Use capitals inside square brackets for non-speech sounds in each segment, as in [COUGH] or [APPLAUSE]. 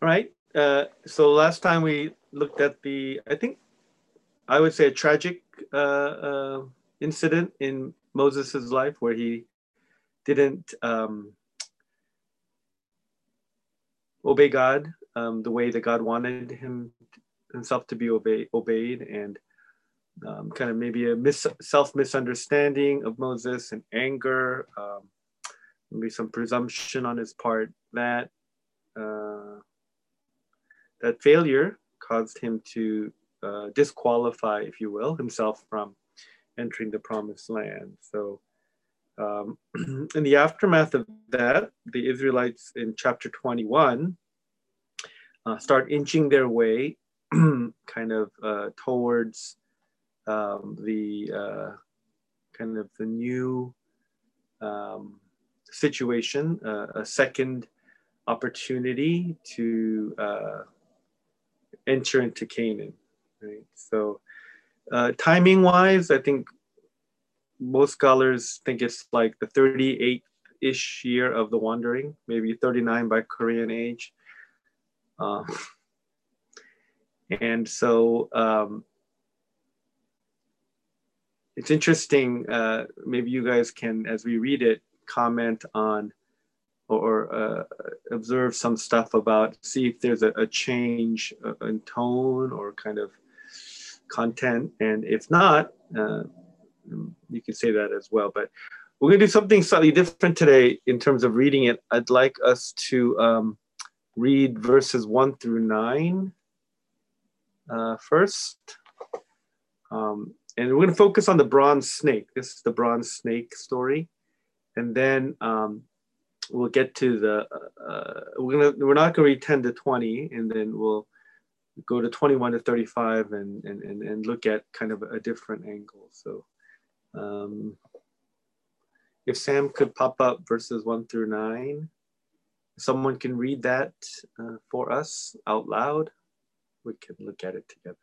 Right. Uh, so last time we looked at the, I think, I would say a tragic uh, uh, incident in Moses' life where he didn't um, obey God um, the way that God wanted him himself to be obey, obeyed, and um, kind of maybe a mis- self misunderstanding of Moses and anger, um, maybe some presumption on his part. That uh, that failure caused him to uh, disqualify, if you will, himself from entering the promised land. So, um, [CLEARS THROAT] in the aftermath of that, the Israelites in chapter 21 uh, start inching their way [CLEARS THROAT] kind of uh, towards um, the uh, kind of the new um, situation, uh, a second opportunity to uh, enter into Canaan. Right. So, uh, timing wise, I think most scholars think it's like the 38th ish year of the wandering, maybe 39 by Korean age. Uh, and so um, it's interesting. Uh, maybe you guys can, as we read it, comment on or uh, observe some stuff about, see if there's a, a change uh, in tone or kind of content. And if not, uh, you can say that as well. But we're going to do something slightly different today in terms of reading it. I'd like us to um, read verses 1 through 9 uh, first. Um, and we're going to focus on the bronze snake. This is the bronze snake story. And then um, we'll get to the, uh, we're, gonna, we're not to read 10 to 20, and then we'll go to 21 to 35 and, and, and, and look at kind of a different angle. So um, if Sam could pop up verses 1 through 9, someone can read that uh, for us out loud, we can look at it together.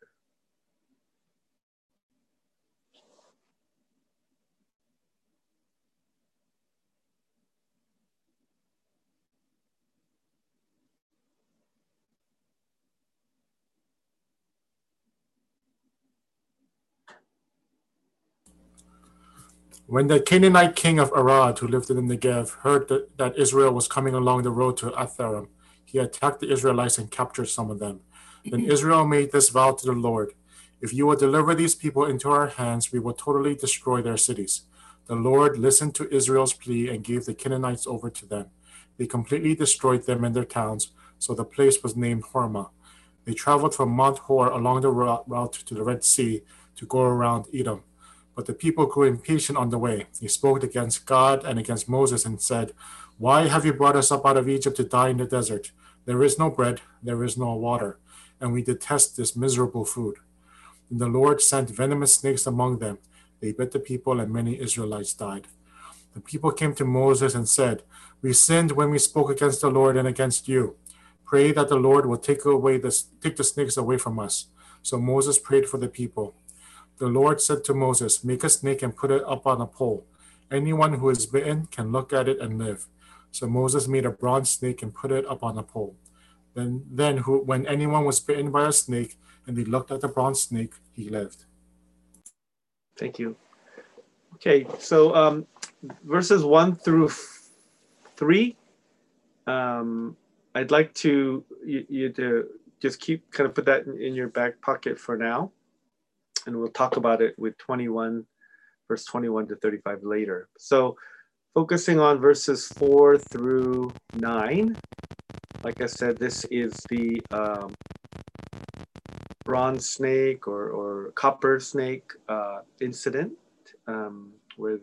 When the Canaanite king of Arad, who lived in the Negev, heard that, that Israel was coming along the road to Atharim, he attacked the Israelites and captured some of them. Then [CLEARS THROAT] Israel made this vow to the Lord If you will deliver these people into our hands, we will totally destroy their cities. The Lord listened to Israel's plea and gave the Canaanites over to them. They completely destroyed them and their towns, so the place was named Hormah. They traveled from Mount Hor along the route to the Red Sea to go around Edom. But the people grew impatient on the way. They spoke against God and against Moses and said, Why have you brought us up out of Egypt to die in the desert? There is no bread, there is no water, and we detest this miserable food. And the Lord sent venomous snakes among them. They bit the people, and many Israelites died. The people came to Moses and said, We sinned when we spoke against the Lord and against you. Pray that the Lord will take away the, take the snakes away from us. So Moses prayed for the people. The Lord said to Moses, Make a snake and put it up on a pole. Anyone who is bitten can look at it and live. So Moses made a bronze snake and put it up on a pole. Then, then who, when anyone was bitten by a snake and they looked at the bronze snake, he lived. Thank you. Okay, so um, verses one through three. Um, I'd like to you, you to just keep kind of put that in, in your back pocket for now and we'll talk about it with 21, verse 21 to 35 later. So focusing on verses 4 through 9, like I said, this is the um, bronze snake or, or copper snake uh, incident um, where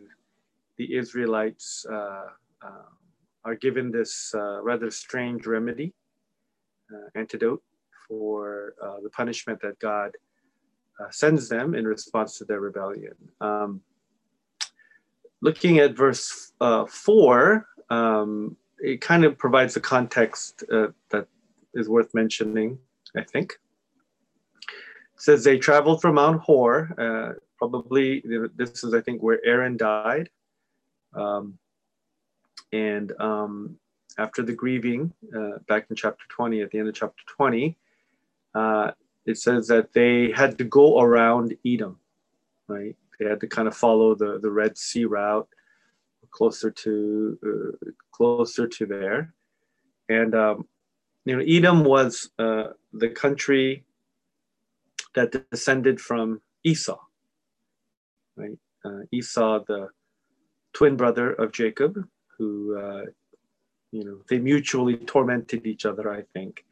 the Israelites uh, uh, are given this uh, rather strange remedy, uh, antidote for uh, the punishment that God uh, sends them in response to their rebellion. Um, looking at verse uh, 4, um, it kind of provides a context uh, that is worth mentioning, I think. It says they traveled from Mount Hor. Uh, probably, this is, I think, where Aaron died. Um, and um, after the grieving, uh, back in chapter 20, at the end of chapter 20, uh, it says that they had to go around Edom, right? They had to kind of follow the, the Red Sea route closer to uh, closer to there, and um, you know Edom was uh, the country that descended from Esau, right? Uh, Esau, the twin brother of Jacob, who uh, you know they mutually tormented each other, I think.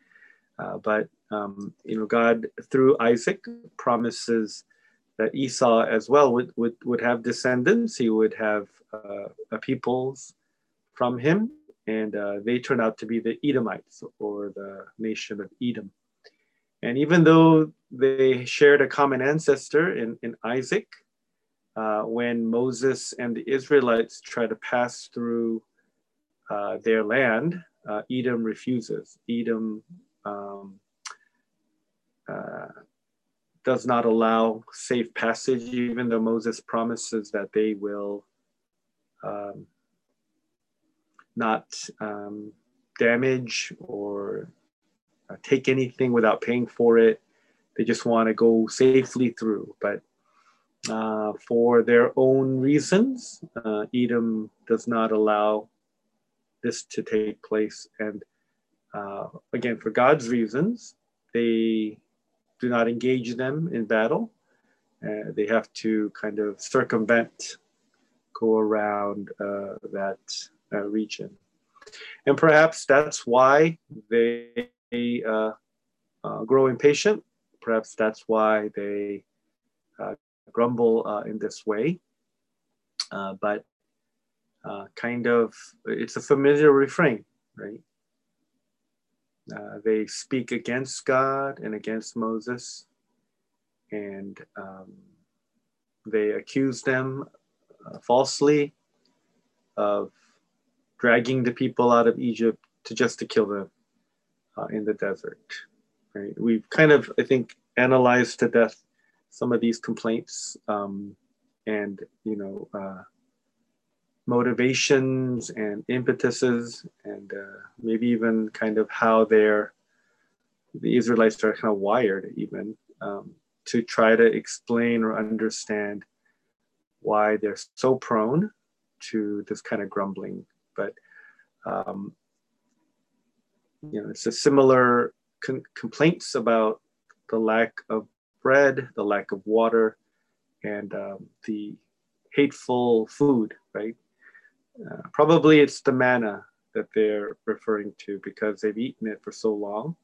Uh, but um, you know, God through Isaac promises that Esau as well would would, would have descendants. He would have uh, a peoples from him, and uh, they turned out to be the Edomites or the nation of Edom. And even though they shared a common ancestor in, in Isaac, uh, when Moses and the Israelites try to pass through uh, their land, Edom refuses. Edom um, uh, does not allow safe passage, even though Moses promises that they will um, not um, damage or uh, take anything without paying for it. They just want to go safely through. But uh, for their own reasons, uh, Edom does not allow this to take place. And uh, again, for God's reasons, they do not engage them in battle. Uh, they have to kind of circumvent, go around uh, that region. And perhaps that's why they uh, uh, grow impatient. Perhaps that's why they uh, grumble uh, in this way. Uh, but uh, kind of, it's a familiar refrain, right? They speak against God and against Moses, and um, they accuse them falsely of dragging the people out of Egypt to just to kill them uh, in the desert. Right? We've kind of, I think, analyzed to death some of these complaints um, and you know uh, motivations and impetuses and uh, maybe even kind of how they're the Israelites are kind of wired even um, to try to explain or understand why they're so prone to this kind of grumbling. But um, you know, it's a similar con- complaints about the lack of bread, the lack of water, and um, the hateful food, right? Uh, probably it's the manna that they're referring to because they've eaten it for so long.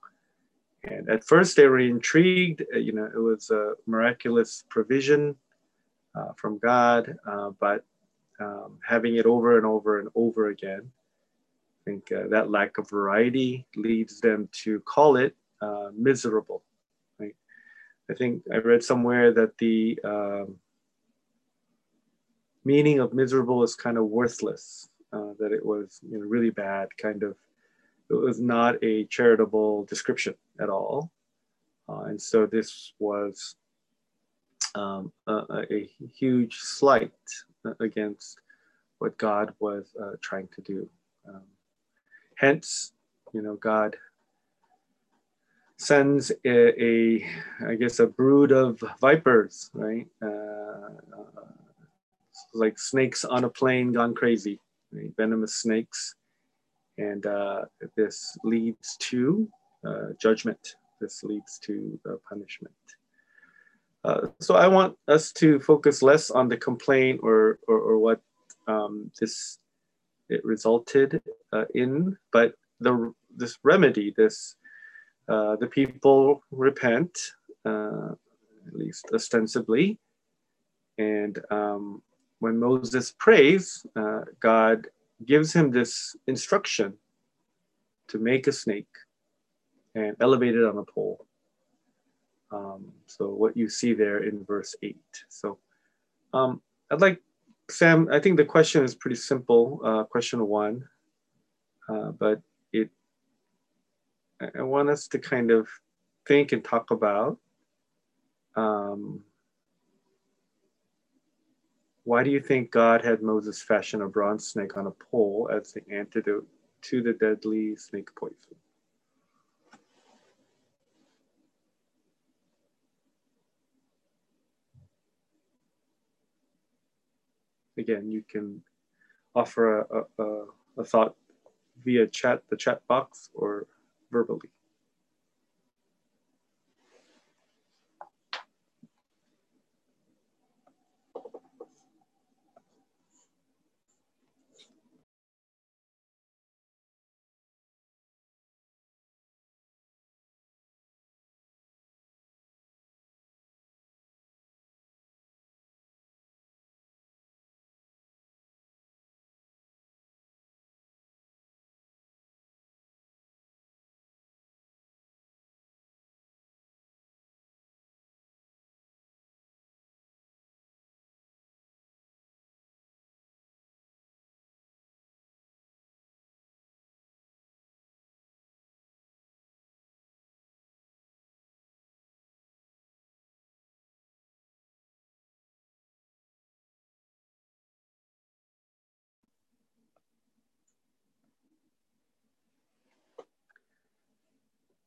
And at first they were intrigued, uh, you know, it was a miraculous provision uh, from God, uh, but um, having it over and over and over again I think uh, that lack of variety leads them to call it miserable. I think I read somewhere that the um, meaning of miserable is kind of worthless. Uh, that it was you know really bad, kind of. It was not a charitable description at all, uh, and so this was um, a, a, huge slight against what God was uh, trying to do. Um, Hence, you know, God sends a, a I guess, a brood of vipers, right? Uh, uh, like snakes on a plane gone crazy, right? venomous snakes. And uh, this leads to uh, judgment. This leads to punishment. Uh, so I want us to focus less on the complaint or, or, or what um, this it resulted uh, in, but the this remedy, this uh, the people repent, uh, at least ostensibly, and um, when Moses prays, uh, God gives him this instruction to make a snake and elevate it on a pole. Um, so what you see there in verse eight. So um, I'd like Sam, I think the question is pretty simple, uh, question one, uh, but it, I want us to kind of think and talk about um, why do you think God had Moses fashion a bronze snake on a pole as the antidote to the deadly snake poison. Again, you can offer a, a, a thought via chat, the chat box, or verbally.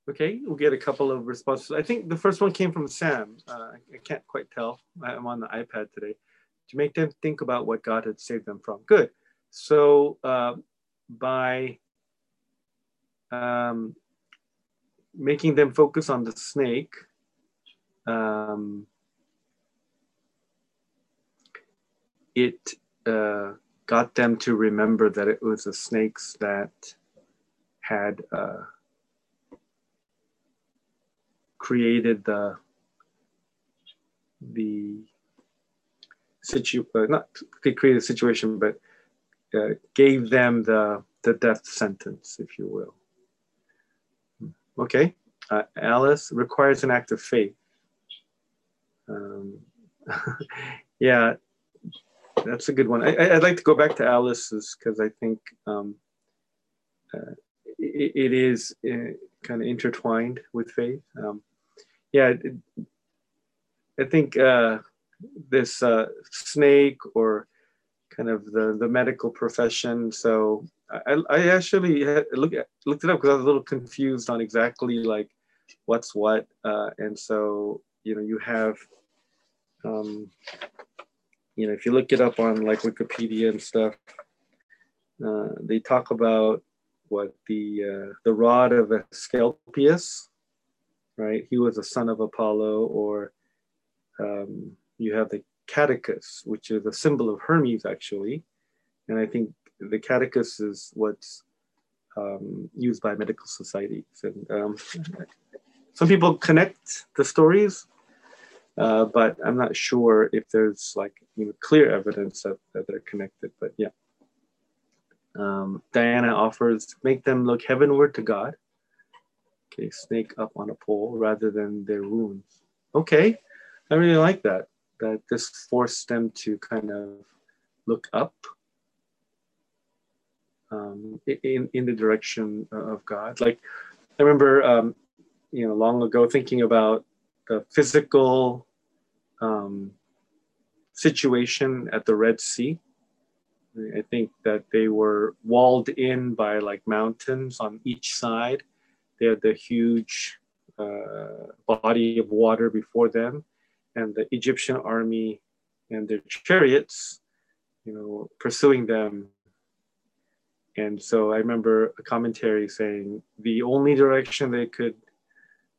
Okay, we'll get a couple of responses. I think the first one came from Sam. Uh, I can't quite tell. I'm on the iPad today. To make them think about what God had saved them from. Good. So uh, by um, making them focus on the snake, um, it uh, got them to remember that it was the snakes that had uh, created the the situ uh, not created a situation, but uh, gave them the the death sentence, if you will. Okay, uh, Alice requires an act of faith. Um, [LAUGHS] yeah, that's a good one. I, would like to go back to Alice's because I think um, uh, it, it is uh, kind of intertwined with faith. Um, yeah, I think uh, this uh, snake or kind of the, the medical profession. So I, I actually look at, looked it up because I was a little confused on exactly like what's what. Uh, and so, you know, you have, um, you know, if you look it up on like Wikipedia and stuff, uh, they talk about what the uh, the rod of Asclepius, right? He was a son of Apollo, or um, you have the caduceus, which is a symbol of Hermes, actually. And I think the caduceus is what's um, used by medical societies. And um, [LAUGHS] some people connect the stories, uh, but I'm not sure if there's like you know, clear evidence that, that they're connected. But yeah. Um, Diana offers make them look heavenward to God Okay, snake up on a pole rather than their wounds. Okay, I really like that. That this forced them to kind of look up um, in in the direction of God. Like I remember, um, you know, long ago thinking about the physical um, situation at the Red Sea. I think that they were walled in by like mountains on each side they had the huge uh, body of water before them, and the Egyptian army and their chariots, you know, pursuing them. And so I remember a commentary saying the only direction they could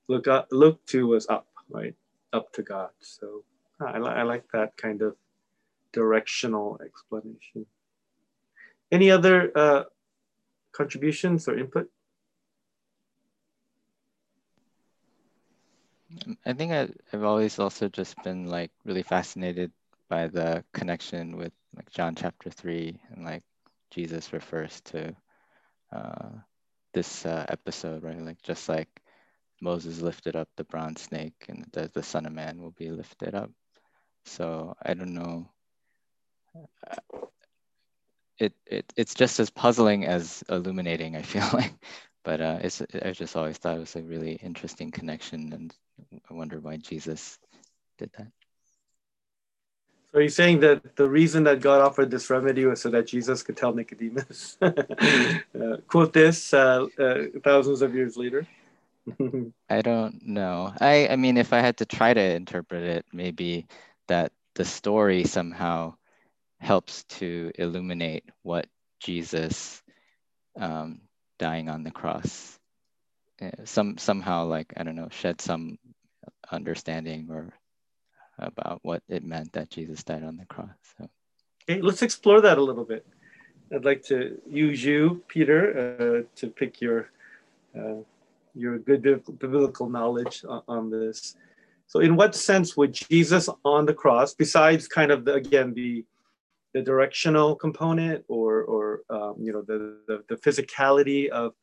look up, look to was up, right, up to God. So I, li- I like that kind of directional explanation. Any other uh, contributions or input? I think I, I've always also just been like really fascinated by the connection with like John chapter three and like Jesus refers to uh, this uh, episode, right? Like just like Moses lifted up the bronze snake and the, the Son of Man will be lifted up. So I don't know. It, it it's just as puzzling as illuminating. I feel [LAUGHS] like, but uh, it's I just always thought it was a really interesting connection and I wonder why Jesus did that. So are you saying that the reason that God offered this remedy was so that Jesus could tell Nicodemus, [LAUGHS] uh, quote this uh, uh, thousands of years later? [LAUGHS] I don't know. I I mean, if I had to try to interpret it, maybe that the story somehow helps to illuminate what Jesus um, dying on the cross uh, some somehow like I don't know shed some understanding or about what it meant that Jesus died on the cross. So. Okay, let's explore that a little bit. I'd like to use you, Peter, uh, to pick your uh, your good biblical knowledge on, this. So, in what sense would Jesus on the cross, besides kind of the, again the the directional component or or um, you know the, the, the physicality of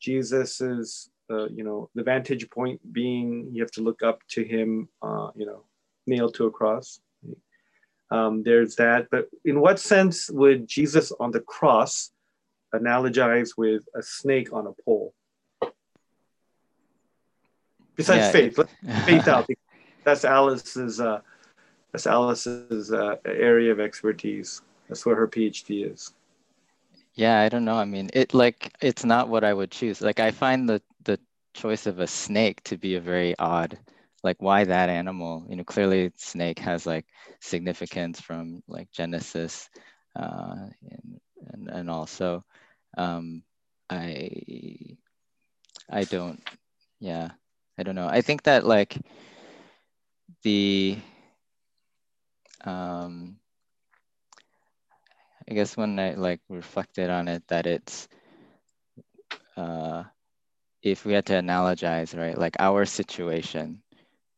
Jesus's uh, you know the vantage point being you have to look up to him uh, you know nailed to a cross. Um, there's that, but in what sense would Jesus on the cross analogize with a snake on a pole? Besides yeah, faith, [LAUGHS] faith out. That's Alice's. Uh, that's Alice's uh, area of expertise. That's where her PhD is. Yeah, I don't know. I mean, it like it's not what I would choose. Like I find the the choice of a snake to be a very odd like why that animal you know clearly snake has like significance from like genesis uh, and, and, and also um, i i don't yeah i don't know i think that like the um i guess when i like reflected on it that it's uh if we had to analogize right like our situation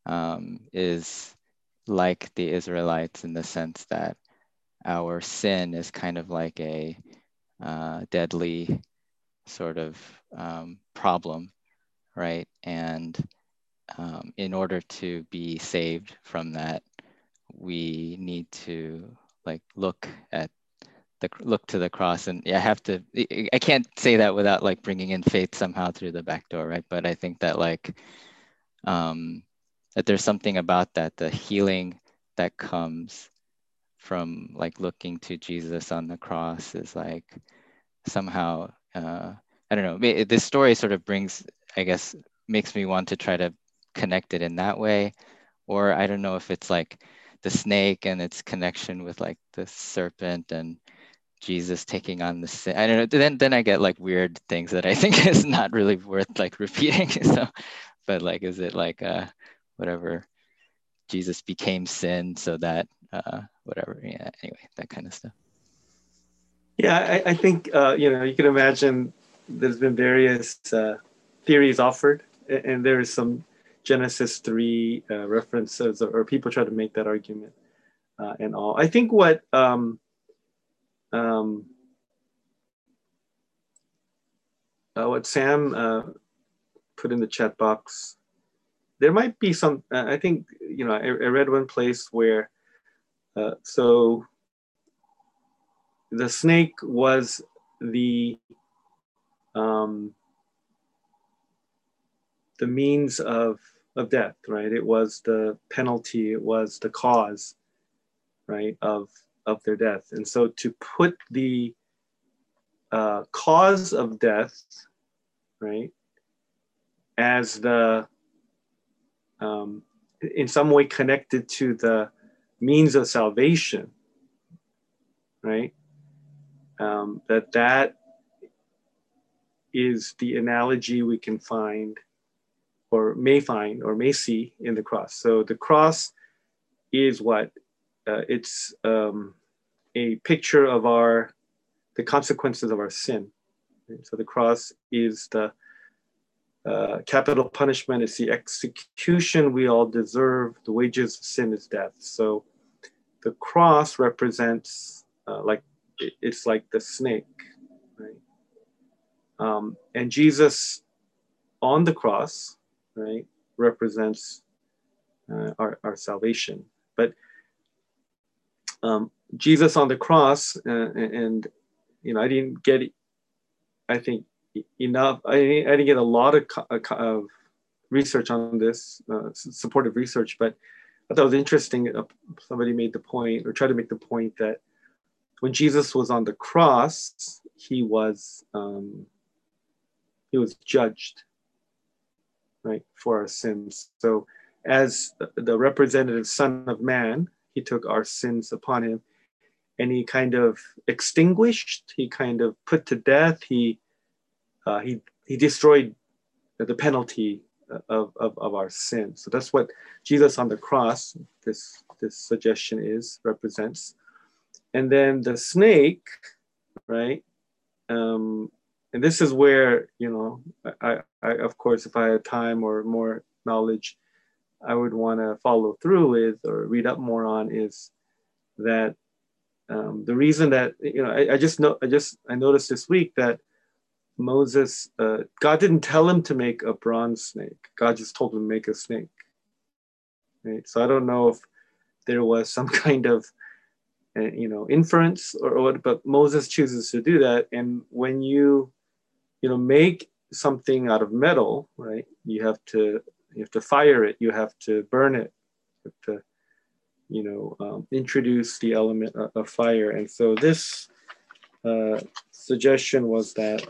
um, is like the Israelites in the sense that our sin is kind of like a uh, deadly sort of um, problem, right? And um, in order to be saved from that, we need to like look at the look to the cross and i have to i can't say that without like bringing in faith somehow through the back door right? But i think that like um that there's something about that the healing that comes from like looking to jesus on the cross is like somehow uh, i don't know. This story sort of brings i guess makes me want to try to connect it in that way. Or i don't know if it's like the snake and its connection with like the serpent and jesus taking on the sin. I don't know. Then then i get like weird things that i [LAUGHS] think is not really worth like repeating. [LAUGHS] So but like is it like uh whatever Jesus became sin so that uh, whatever. Yeah anyway that kind of stuff. Yeah I, I think uh, you know you can imagine there's been various uh, theories offered and there's some Genesis 3 uh, references or, or, people try to make that argument uh, and all. I think what um, um, uh, what Sam put in the chat box there might be some uh, i think you know I, I, read one place where uh, so the snake was the um, the means of of death right? It was the penalty it was the cause right of of their death and so to put the uh, cause of death right as the um, in some way connected to the means of salvation, right? Um, that that is the analogy we can find or may find or may see in the cross. So the cross is what uh, it's um, a picture of our the consequences of our sin. So the cross is the uh, capital punishment It's the execution we all deserve. The wages of sin is death. So the cross represents uh, like it's like the snake, right? Um, and Jesus on the cross, right, represents uh, our, our salvation. But um, Jesus on the cross, uh, and you know, I didn't get, I think, enough. I, I didn't get a lot of, of research on this, uh, supportive research, but I thought it was interesting. Uh, somebody made the point or tried to make the point that when Jesus was on the cross, he was um, he was judged, right, for our sins. So, as the representative Son of Man, he took our sins upon him, and he kind of extinguished, he kind of put to death, he uh, he he destroyed the penalty of, of, of our sin. So that's what Jesus on the cross, this, this suggestion is, represents. And then the snake, right? Um, and this is where, you know, I, I, of course, if I had time or more knowledge, I would want to follow through with or read up more on is that um, the reason that, you know, I, I just know, I just, I noticed this week that Moses, uh, God didn't tell him to make a bronze snake. God just told him to make a snake. Right. So I don't know if there was some [LAUGHS] kind of, uh, you know, inference or, or what, but Moses chooses to do that. And when you, you know, make something out of metal, right? You have to you have to fire it. You have to burn it. You have to, you know, um, introduce the element of, fire. And so this uh, suggestion was that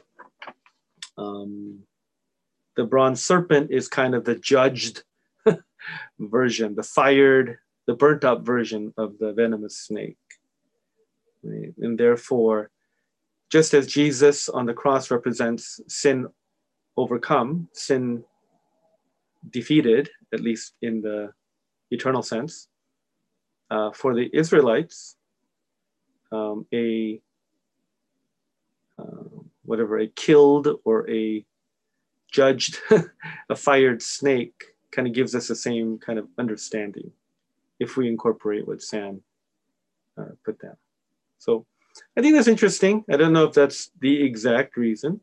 um, the bronze serpent is kind of the judged [LAUGHS] version, the fired, the burnt up version of the venomous snake. Right? And therefore, just as Jesus on the cross represents sin overcome, sin defeated, at least in the eternal sense, uh, for the Israelites, um, a uh, whatever, a killed or a judged, [LAUGHS] a fired snake kind of gives us the same kind of understanding if we incorporate what Sam uh, put down. So I think that's interesting. I don't know if that's the exact reason,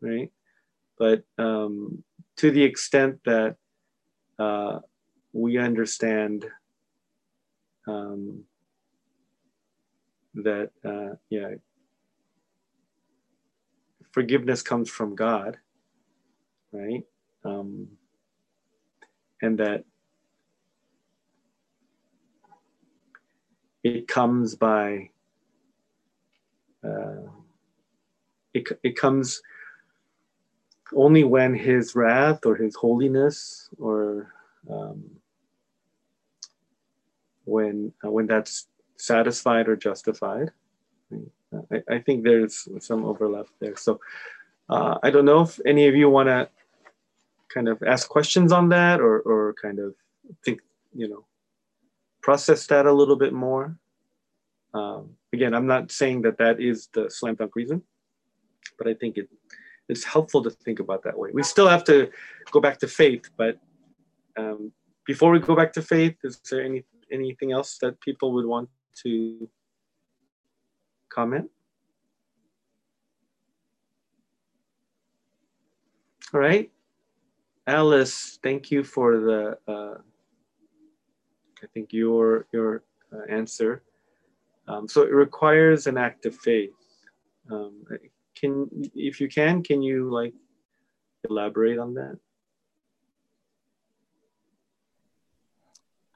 right? But um, to the extent that uh, we understand um, that, uh, yeah, forgiveness comes from God, right? Um, and that it comes by, uh, it, it comes only when his wrath or his holiness or um, when uh, when that's satisfied or justified I, I think there's some overlap there. So uh, I don't know if any of you want to kind of ask questions on that or, or kind of think, you know, process that a little bit more. Um, again, I'm not saying that that is the slam dunk reason, but I think it it's helpful to think about that way. We still have to go back to faith, but um, before we go back to faith, is there any anything else that people would want to comment? All right. Alice, thank you for the, uh, I think your, your uh, answer. Um, so it requires an act of faith. Um, can, if you can, can you like elaborate on that?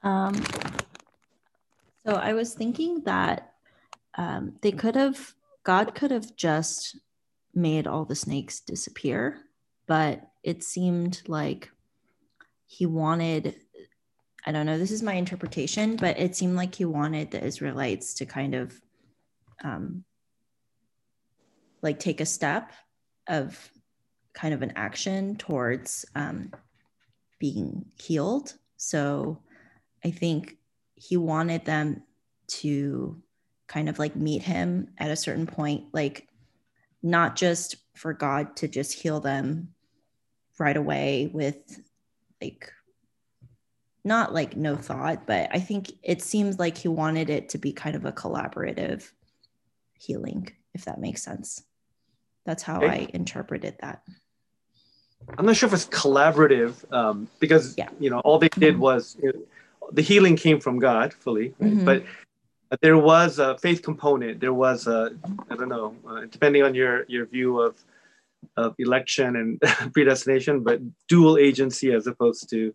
Um, so I was thinking that um, they could have god could have just made all the snakes disappear but it seemed like he wanted i don't know this is my interpretation but it seemed like he wanted the israelites to kind of um, like take a step of kind of an action towards um, being healed. So i think he wanted them to kind of like meet him at a certain point like not just for god to just heal them right away with like not like no thought but i think it seems like he wanted it to be kind of a collaborative healing if that makes sense that's how okay. i interpreted that i'm not sure if it's collaborative um, because yeah. you know all they did was you know, the healing came from god fully right? mm-hmm. but there was a faith component. There was a, I don't know, uh, depending on your your view of of election and [LAUGHS] predestination, but dual agency as opposed to,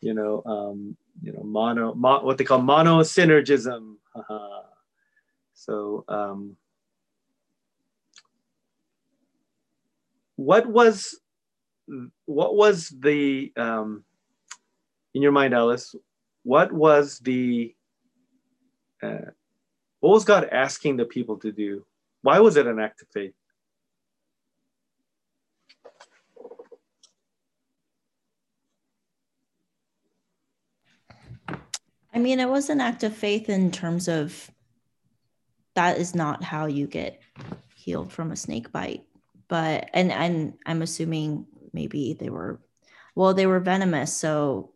you know, um, you know, mono, mo, what they call monosynergism. so, um, what was what was the um, in your mind, Alice? What was the uh, what was God asking the people to do? Why was it an act of faith? I mean, it was an act of faith in terms of that is not how you get healed from a snake bite. But and and I'm assuming maybe they were well, they were venomous, so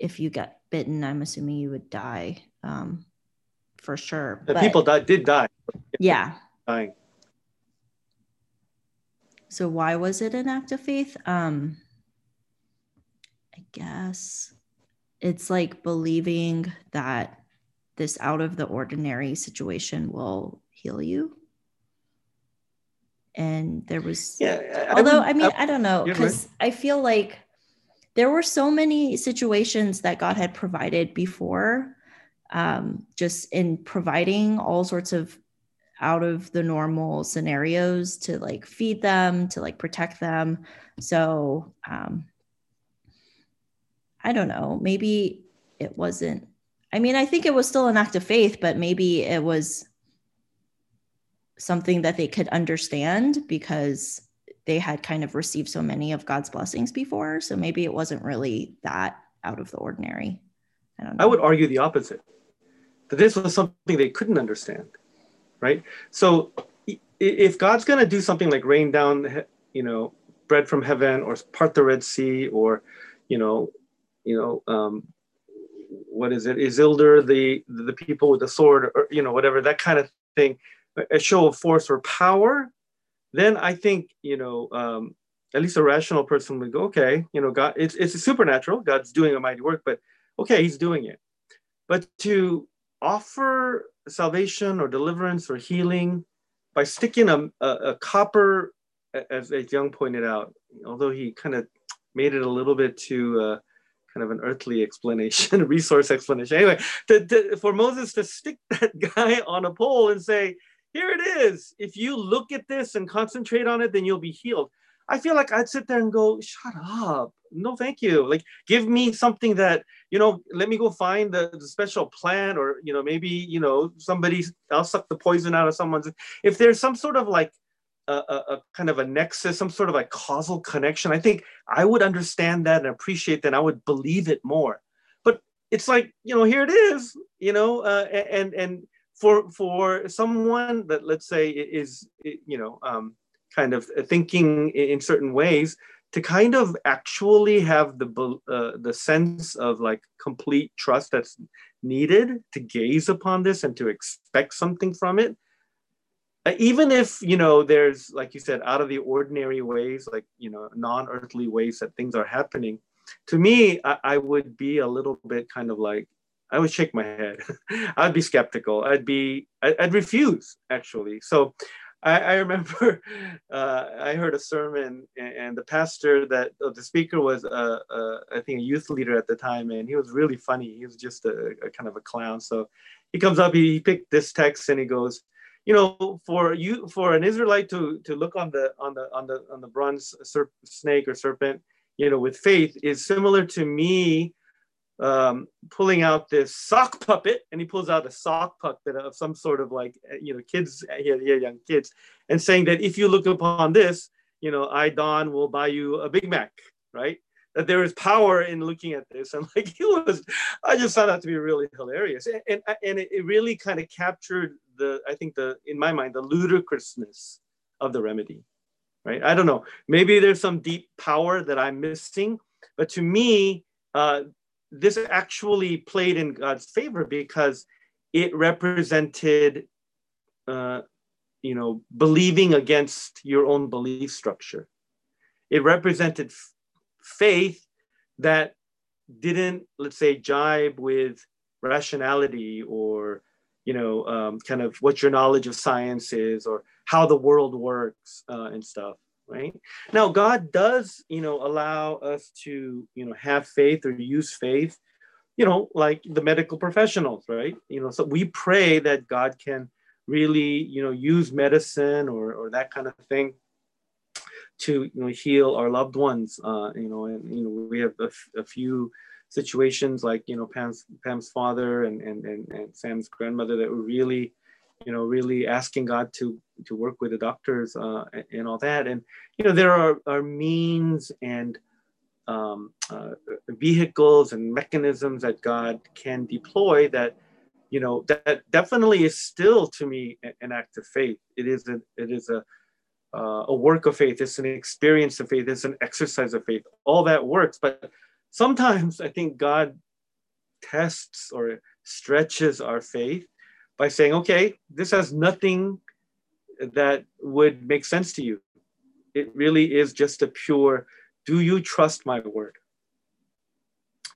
if you get bitten, I'm assuming you would die um, for sure. The but, people died, did die. Yeah. Dying. So why was it an act of faith? Um, I guess it's like believing that this out of the ordinary situation will heal you and there was yeah I, although i, mean i, I don't know because right. i feel like there were so many situations that god had provided before um, just in providing all sorts of out of the normal scenarios to like feed them to like protect them so um, I don't know, maybe it wasn't. I mean, I think it was still an act of faith, but maybe it was something that they could understand because they had kind of received so many of God's blessings before. So maybe it wasn't really that out of the ordinary. I don't know. I would argue the opposite that this was something they couldn't understand, right? So if God's going to do something like rain down, you know, bread from heaven or part the Red Sea or, you know, you know, um, what is it? Isildur, the the people with the sword, or you know, whatever that kind of thing, a show of force or power. Then I think you know, um, at least a rational person would go, okay, you know, God, it's it's supernatural. God's doing a mighty work, but okay, He's doing it. But to offer salvation or deliverance or healing by sticking a, a, a copper, as, as Young pointed out, although he kind of made it a little bit too uh, kind of an earthly [LAUGHS] explanation, resource explanation. Anyway, to, to, for Moses to stick [LAUGHS] that guy on a pole and say, here it is. If you look at this and concentrate on it, then you'll be healed. I feel like I'd sit there and go, shut up. No, thank you. Like, give me something that, you know, let me go find the, the special plant or, you know, maybe, you know, somebody, I'll suck the poison out of someone's. If there's some sort of like a, a, kind of a nexus, some sort of like causal connection, I think I would understand that and appreciate that. I would believe it more. But it's like you know, here it is, you know, uh, and and for for someone that let's say is you know um, kind of thinking in certain ways to kind of actually have the uh, the sense of like complete trust that's needed to gaze upon this and to expect something from it. Uh, even if you know there's like you said out of the ordinary ways like you know non-earthly ways that things are happening to me I, I would be a little bit kind of like i would shake my head [LAUGHS] i'd be skeptical i'd be I, would refuse actually so I, I remember [LAUGHS] uh, I heard a sermon, and, and the pastor that uh, the speaker was, uh, uh, I think, a youth leader at the time, and he was really funny. He was just a, a kind of a clown. So he comes up, he, he picked this text, and he goes, you know, for you for an Israelite to to look on the on the on the on the bronze serp- snake or serpent, you know, with faith is similar to me um, pulling out this sock puppet, and he pulls out a sock puppet of some sort of like you know kids here, here young kids, and saying that if you look upon this, you know, I Don will buy you a Big Mac, right? that there is power in looking at this. [LAUGHS] And like it was i just found that to be really hilarious. And and, and it really kind of captured the i think the in my mind the ludicrousness of the remedy right? I don't know. Maybe there's some deep power that i'm missing but to me uh, this actually played in god's favor because it represented uh, you know believing against your own belief structure. It represented faith that didn't, let's say, jibe with rationality or, you know, um, kind of what your knowledge of science is or how the world works uh, and stuff, right? Now, God does, you know, allow us to, you know, have faith or use faith you know, like the medical professionals, right? You know, so we pray that God can really, you know, use medicine or, or that kind of thing to, you know, heal our loved ones. Uh, you know, and, you know, we have a, a few situations like, you know, Pam's, Pam's father and, and, and, and Sam's grandmother that were really, you know, really asking God to, to work with the doctors uh, and all that. And, you know, there are, are means and, um, uh, vehicles and mechanisms that God can deploy that, you know, that definitely is still to me an act of faith. It is a, it is a, uh, a work of faith. It's an experience of faith. It's an exercise of faith. All that works, but sometimes I think God tests or stretches our faith by saying, okay, this has nothing that would make sense to you. It really is just a pure do you trust my word?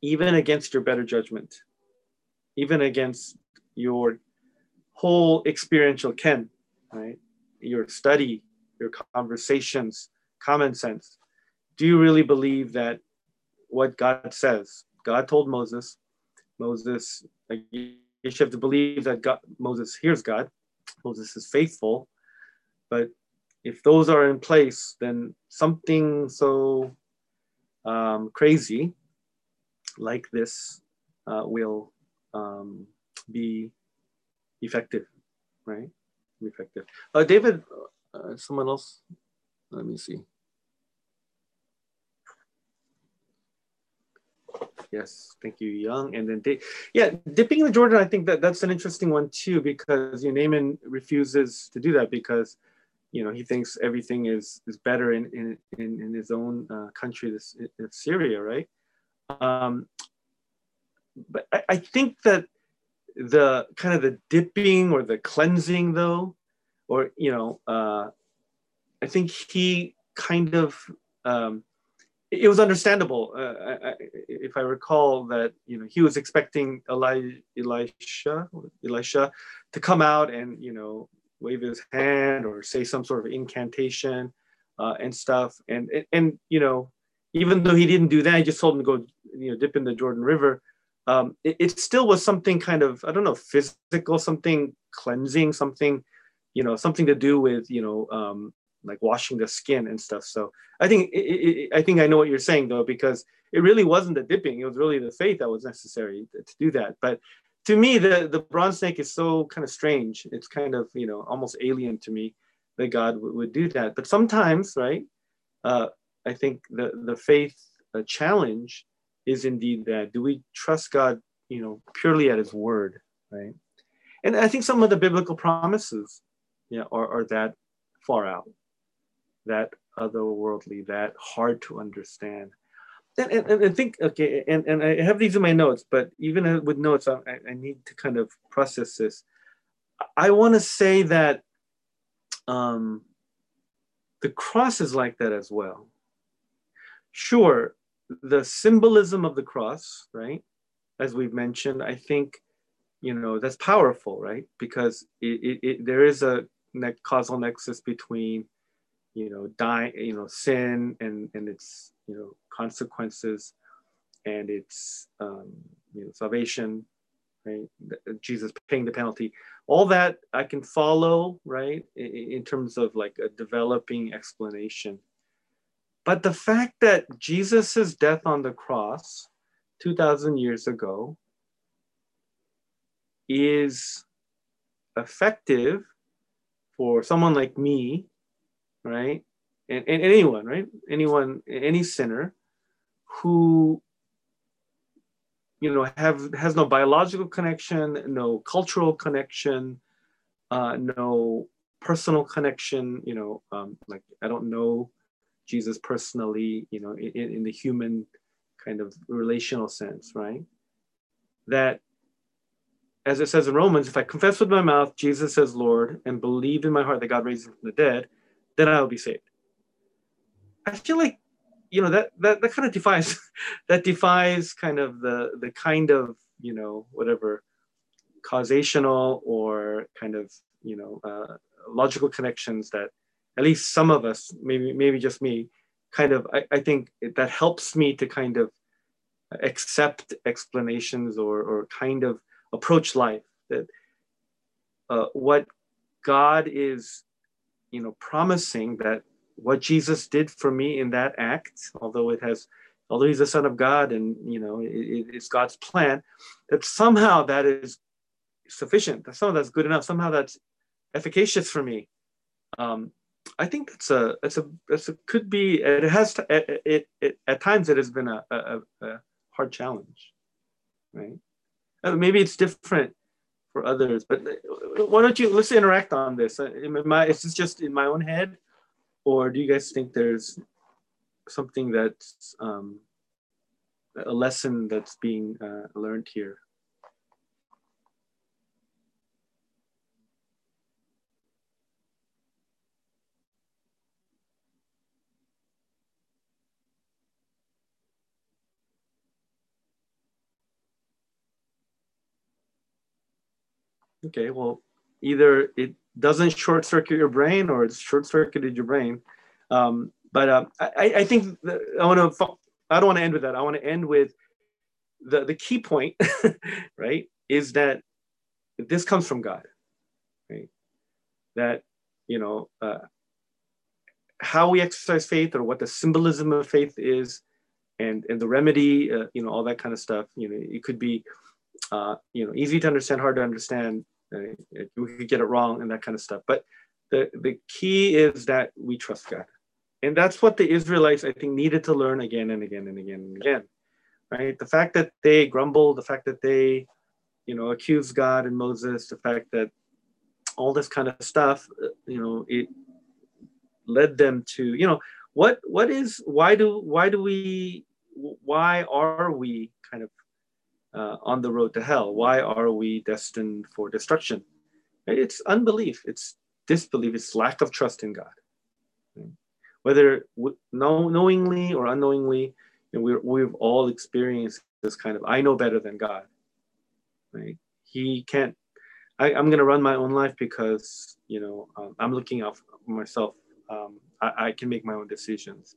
Even against your better judgment, even against your whole experiential ken, right? Your study, your conversations, common sense. Do you really believe that what God says? God told Moses, Moses, you have to believe that God, Moses hears God. Moses is faithful. But if those are in place, then something so um, crazy like this uh, will um, be effective, right? Effective. Uh, David, uh, someone else? Let me see. Yes, thank you, Young. And then, yeah, dipping in the Jordan, I think that that's an interesting one too, because you know, Naaman refuses to do that because you know he thinks everything is is better in in in, in his own uh, country this syria right um but I, I think that the kind of the dipping or the cleansing though or you know uh i think he kind of um it was understandable uh, I, if i recall that you know he was expecting Eli, elisha elisha to come out and you know wave his hand or say some sort of incantation uh, and stuff. And, and, and, you know, even though he didn't do that, he just told him to go, you know, dip in the Jordan River. Um, it, it still was something kind of, I don't know, physical, something cleansing, something, you know, something to do with, you know, um, like washing the skin and stuff. So I think, it, it, I think I know what you're saying though, because it really wasn't the dipping. It was really the faith that was necessary to, do that. But to me, the, the bronze snake is so kind of strange. It's kind of, you know, almost alien to me that God w- would do that. But sometimes, right, uh, I think the, the faith uh, challenge is indeed that do we trust God, you know, purely at his word, right? And I think some of the biblical promises, yeah, are, are that far out, that otherworldly, that hard to understand and, and, and think okay, and, and I have these in my notes, but even with notes, I, I need to kind of process this. I want to say that um, the cross is like that as well. Sure, the symbolism of the cross, right? As we've mentioned, I think you know that's powerful, right? Because it, it, it there is a ne- causal nexus between you know die, you know, sin and and its you know consequences and its um, you know salvation right? Jesus paying the penalty. All that i can follow right in, in terms of like a developing explanation. But the fact that jesus's death on the cross 2000 years ago is effective for someone like me right and, and anyone, right? Anyone, any sinner who you know have has no biological connection, no cultural connection, uh, no personal connection. You know, um, like I don't know Jesus personally. You know, in, in the human kind of relational sense, right? That as it says in Romans, if I confess with my mouth Jesus as Lord and believe in my heart that God raised him from the dead, then I will be saved. I feel like you know that that, that kind of defies [LAUGHS] that defies kind of the the kind of you know whatever causational or kind of you know uh, logical connections that at least some of us maybe maybe just me kind of I, I think that helps me to kind of accept explanations or, or kind of approach life. That uh, what God is, you know, promising that what Jesus did for me in that act, although it has, although he's the son of God and, you know, it, it's God's plan, that somehow that is sufficient, that somehow that's good enough, somehow that's efficacious for me. Um, I think that's a, that's a, that's a, could be, it has, to, it, it, it at times it has been a, a, a hard challenge, right? Uh, maybe it's different for others, but uh, why don't you, let's interact on this. Uh, my, is this just in my own head or do you guys think there's something that's um, a lesson that's being uh, learned here? Okay, well, either it doesn't short circuit your brain or it's short circuited your brain. Um, but uh, I, I, think I want to. I don't want to end with that. I want to end with the the key point, [LAUGHS] right? Is that this comes from God, right? That you know uh, how we exercise faith or what the symbolism of faith is, and and the remedy, uh, you know, all that kind of stuff. You know, it could be uh, you know easy to understand, hard to understand we could get it wrong and that kind of stuff. But the, the key is that we trust God. And that's what the Israelites, I think, needed to learn again and again and again and again. Right? The fact that they grumbled, the fact that they, you know, accused God and Moses, the fact that all this kind of stuff, you know, it led them to, you know, what what is why do why do we why are we kind of uh, on the road to hell? Why are we destined for destruction? It's unbelief, it's disbelief, it's lack of trust in God. Whether know, knowingly or unknowingly, and we we've all experienced this kind of I know better than God. Right? He can't. I, am going to run my own life because you know um, I'm looking out for myself. Um, I, I can make my own decisions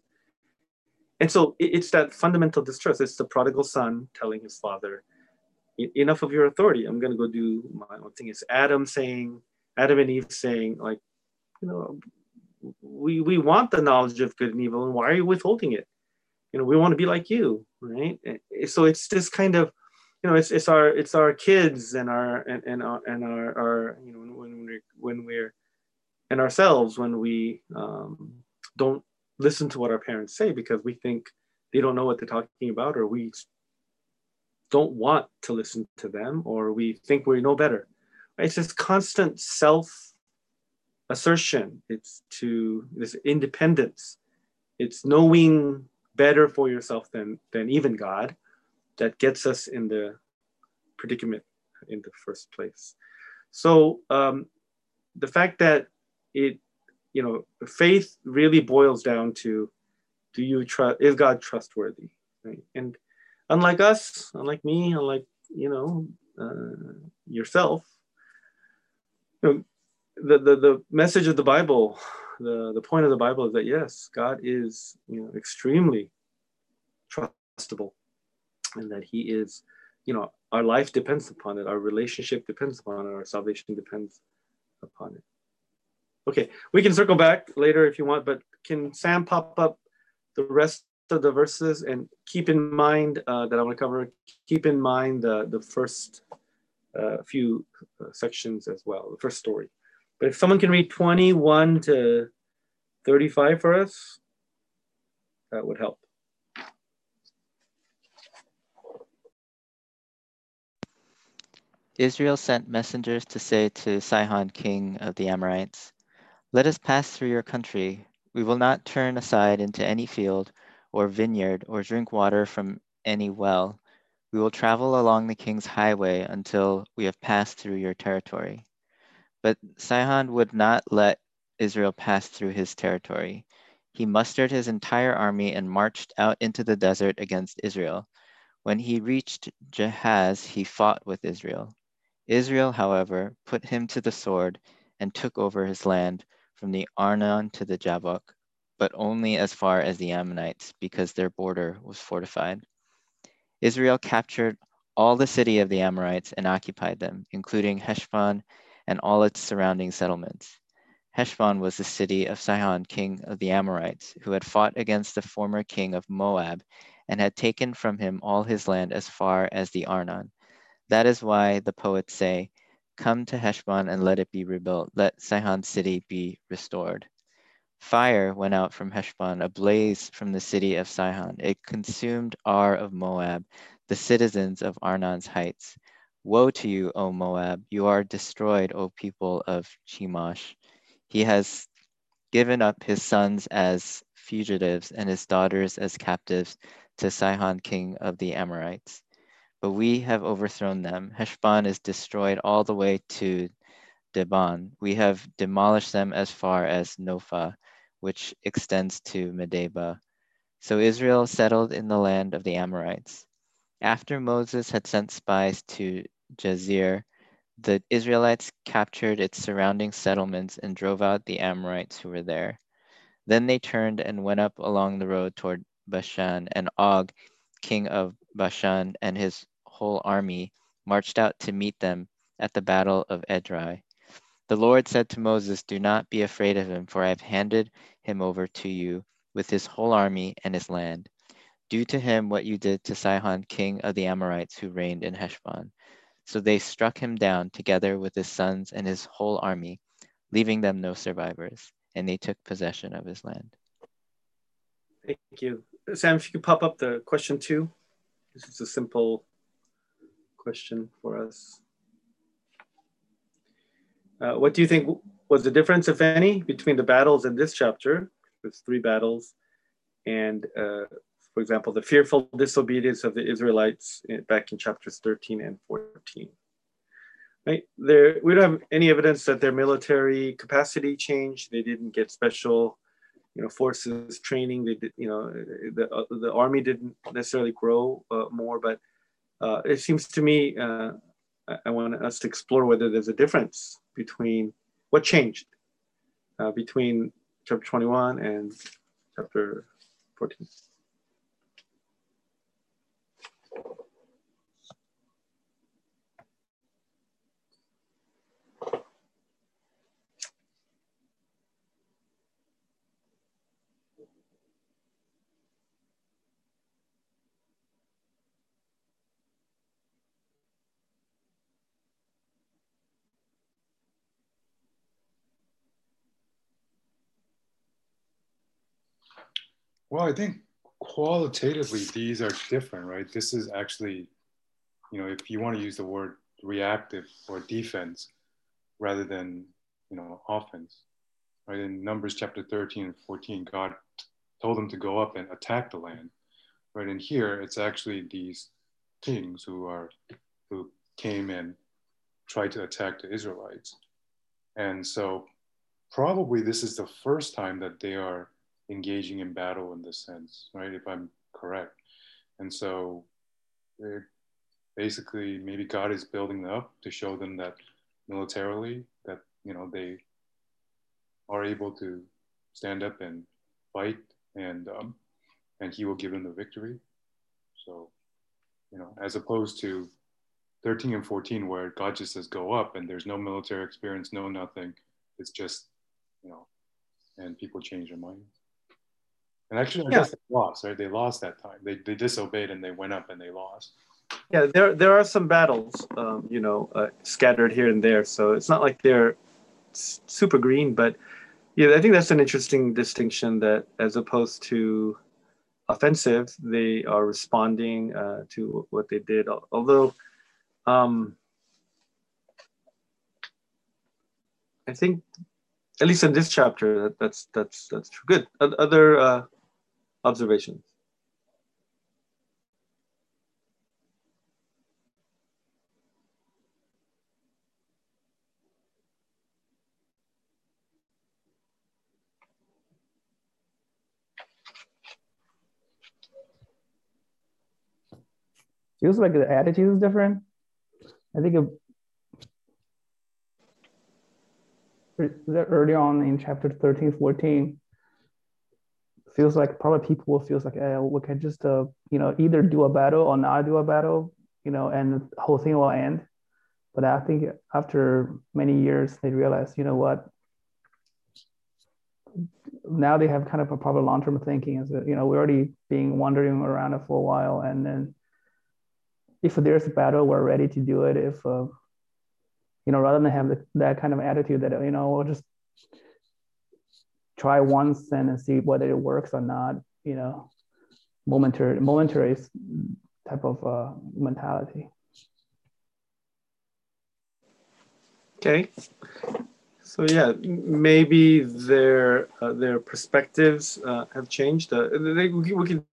and so it's that fundamental distrust. It's the prodigal son telling his father, enough of your authority. I'm going to go do my own thing. It's Adam saying, Adam and Eve saying, like, you know, we, we want the knowledge of good and evil, and why are you withholding it? You know, we want to be like you, right? So it's this kind of, you know, it's, it's our it's our kids and our and, and our and our, our you know when we're when we're and ourselves when we um, don't listen to what our parents say because we think they don't know what they're talking about or we don't want to listen to them or we think we know better. It's this constant self assertion it's to this independence. It's knowing better for yourself than than even god that gets us in the predicament in the first place. So um, the fact that it you know, faith really boils down to do you trust, is God trustworthy? Right? And unlike us, unlike me, unlike, you know, uh, yourself, you know, the, the, the message of the Bible, the, the point of the Bible is that yes, God is, you know, extremely trustable and that he is, you know, our life depends upon it. Our relationship depends upon it. Our salvation depends upon it. Okay, we can circle back later if you want, but can Sam pop up the rest of the verses and keep in mind uh, that I want to cover, keep in mind the, the first uh, few uh, sections as well, the first story. But if someone can read 21 to 35 for us, that would help. Israel sent messengers to say to Sihon, king of the Amorites, let us pass through your country. We will not turn aside into any field or vineyard or drink water from any well. We will travel along the king's highway until we have passed through your territory. But Sihon would not let Israel pass through his territory. He mustered his entire army and marched out into the desert against Israel. When he reached Jahaz, he fought with Israel. Israel, however, put him to the sword and took over his land from the Arnon to the Jabbok, but only as far as the Ammonites, because their border was fortified. Israel captured all the city of the Amorites and occupied them, including Heshbon and all its surrounding settlements. Heshbon was the city of Sihon, king of the Amorites, who had fought against the former king of Moab and had taken from him all his land as far as the Arnon. That is why the poets say, Come to Heshbon and let it be rebuilt. Let Sihon's city be restored. Fire went out from Heshbon, a blaze from the city of Sihon. It consumed Ar of Moab, the citizens of Arnon's heights. Woe to you, O Moab! You are destroyed, O people of Chemosh. He has given up his sons as fugitives and his daughters as captives to Sihon, king of the Amorites but we have overthrown them. Heshbon is destroyed all the way to Dibon. We have demolished them as far as Nophah, which extends to Medeba. So Israel settled in the land of the Amorites. After Moses had sent spies to Jazer, the Israelites captured its surrounding settlements and drove out the Amorites who were there. Then they turned and went up along the road toward Bashan, and Og, king of Bashan, and his whole army marched out to meet them at the battle of Edrei. The Lord said to Moses, Do not be afraid of him, for I have handed him over to you with his whole army and his land. Do to him what you did to Sihon, king of the Amorites, who reigned in Heshbon. So they struck him down together with his sons and his whole army, leaving them no survivors, and they took possession of his land. Thank you. Sam, if you could pop up the question two. This is a simple question for us. Uh, what do you think was the difference, if any, between the battles in this chapter? There's three battles, and uh, for example, the fearful disobedience of the Israelites back in chapters 13 and 14. Right there, we don't have any evidence that their military capacity changed. They didn't get special, you know, forces training. They did, you know, the uh, the army didn't necessarily grow uh, more, but uh, it seems to me, uh, I want us to explore whether there's a difference between what changed uh, between chapter 21 and chapter 14. Well, I think qualitatively these are different, right? This is actually, you know, if you want to use the word reactive or defense rather than, you know, offense, right? In Numbers chapter 13 and 14, God told them to go up and attack the land, right? And here it's actually these kings who are, who came and tried to attack the Israelites. And so probably this is the first time that they are engaging in battle in this sense, right? If I'm correct. And so basically maybe God is building them up to show them that militarily that, you know, they are able to stand up and fight and, um, and he will give them the victory. So, you know, as opposed to 13 and 14 where God just says go up and there's no military experience, no nothing. It's just, you know, and people change their minds. And actually, I yeah. guess they lost, right? They lost that time. They, they disobeyed and they went up and they lost. Yeah, there there are some battles, um, you know, uh, scattered here and there. So it's not like they're super green, but yeah, I think that's an interesting distinction. That as opposed to offensive, they are responding uh, to what they did. Although, um, I think at least in this chapter, that, that's that's that's true. Good. Other uh, observations. Feels like the attitude is different. I think it, early on in chapter 13, 14, feels like probably people will feels like eh, we can just uh, you know either do a battle or not do a battle, you know, and the whole thing will end. But I think after many years, they realize, you know what? Now they have kind of a proper long-term thinking. Is that you know we're already being wandering around it for a while, and then if there's a battle, we're ready to do it. If uh, you know, rather than have the, that kind of attitude that you know we'll just try once and see whether it works or not. You know, momentary momentary type of uh, mentality. Okay. So yeah, maybe their uh, their perspectives uh, have changed. Uh, they, we, can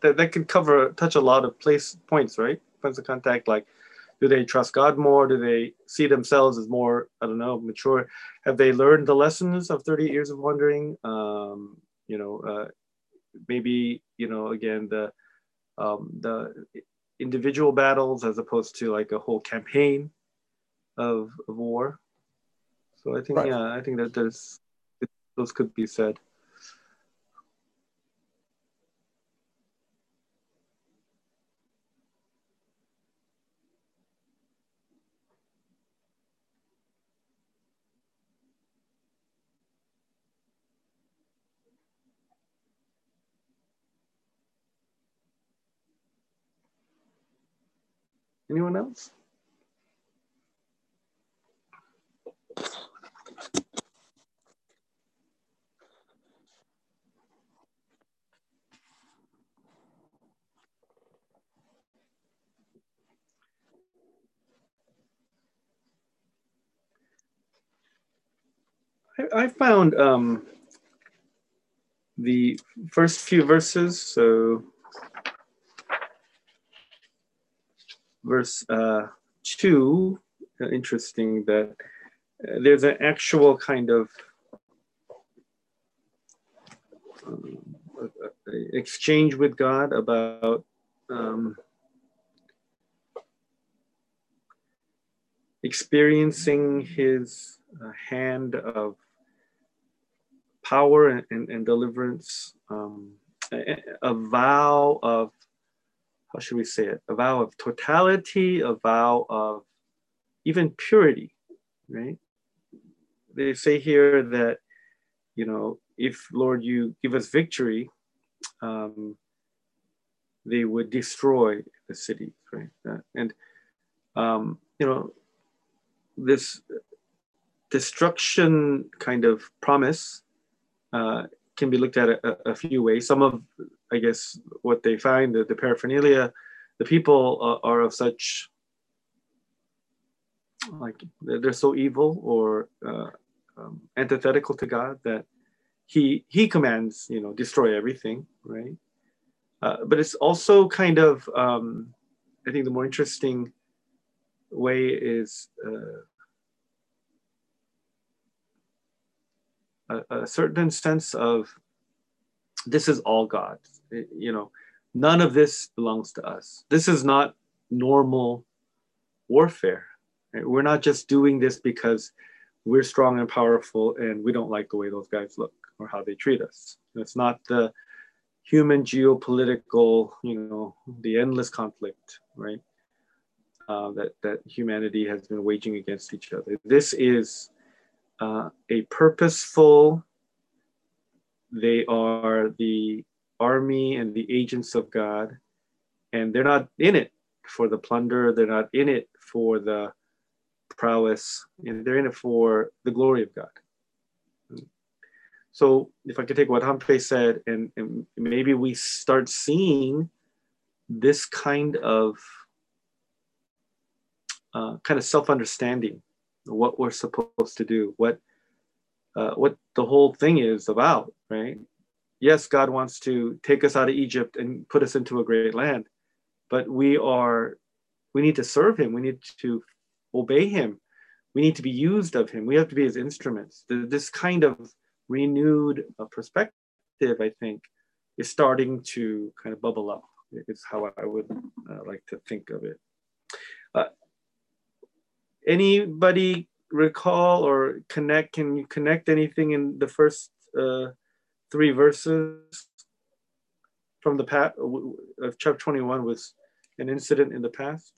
that, that could cover touch a lot of place points, right? Points of contact, like do they trust God more? Do they see themselves as more I don't know mature? Have they learned the lessons of thirty years of wandering? Um, you know, uh, maybe you know again the um, the individual battles as opposed to like a whole campaign of, of war. So I think right. yeah, I think that there's those could be said. Anyone else? I, found um, the first few verses, so verse uh, 2, uh, interesting that uh, there's an actual kind of um, exchange with God about um, experiencing his uh, hand of power and, and, and deliverance, um, a, a, vow of, how should we say it? A vow of totality, a vow of even purity, right? They say here that, you know, if Lord, you give us victory, um, they would destroy the city, right? And, um, you know, this destruction kind of promise uh, can be looked at a, a, few ways. Some of, I guess, what they find, the, the paraphernalia, the people uh, are of such, like, they're so evil or uh, um, antithetical to God that he he commands, you know, destroy everything, right? Uh, but it's also kind of, um, I think, the more interesting way is uh, a, a certain sense of this is all God. You know, none of this belongs to us. This is not normal warfare. Right? We're not just doing this because we're strong and powerful and we don't like the way those guys look or how they treat us. It's not the human geopolitical, you know, the endless conflict, right? Uh, that that humanity has been waging against each other. This is uh, a purposeful, they are the army and the agents of God, and they're not in it for the plunder, they're not in it for the prowess, and they're in it for the glory of God. So, if I could take what Hampe said, and, and maybe we start seeing this kind of uh, kind of self-understanding what we're supposed to do, what uh, what the whole thing is about, right? Yes, God wants to take us out of Egypt and put us into a great land, but we are we need to serve Him. We need to obey Him. We need to be used of Him. We have to be His instruments. This kind of renewed uh, perspective, I think, is starting to kind of bubble up. Is how I would uh, like to think of it. Uh, anybody recall or connect? Can you connect anything in the first uh, three verses from the past of chapter 21 was an incident in the past?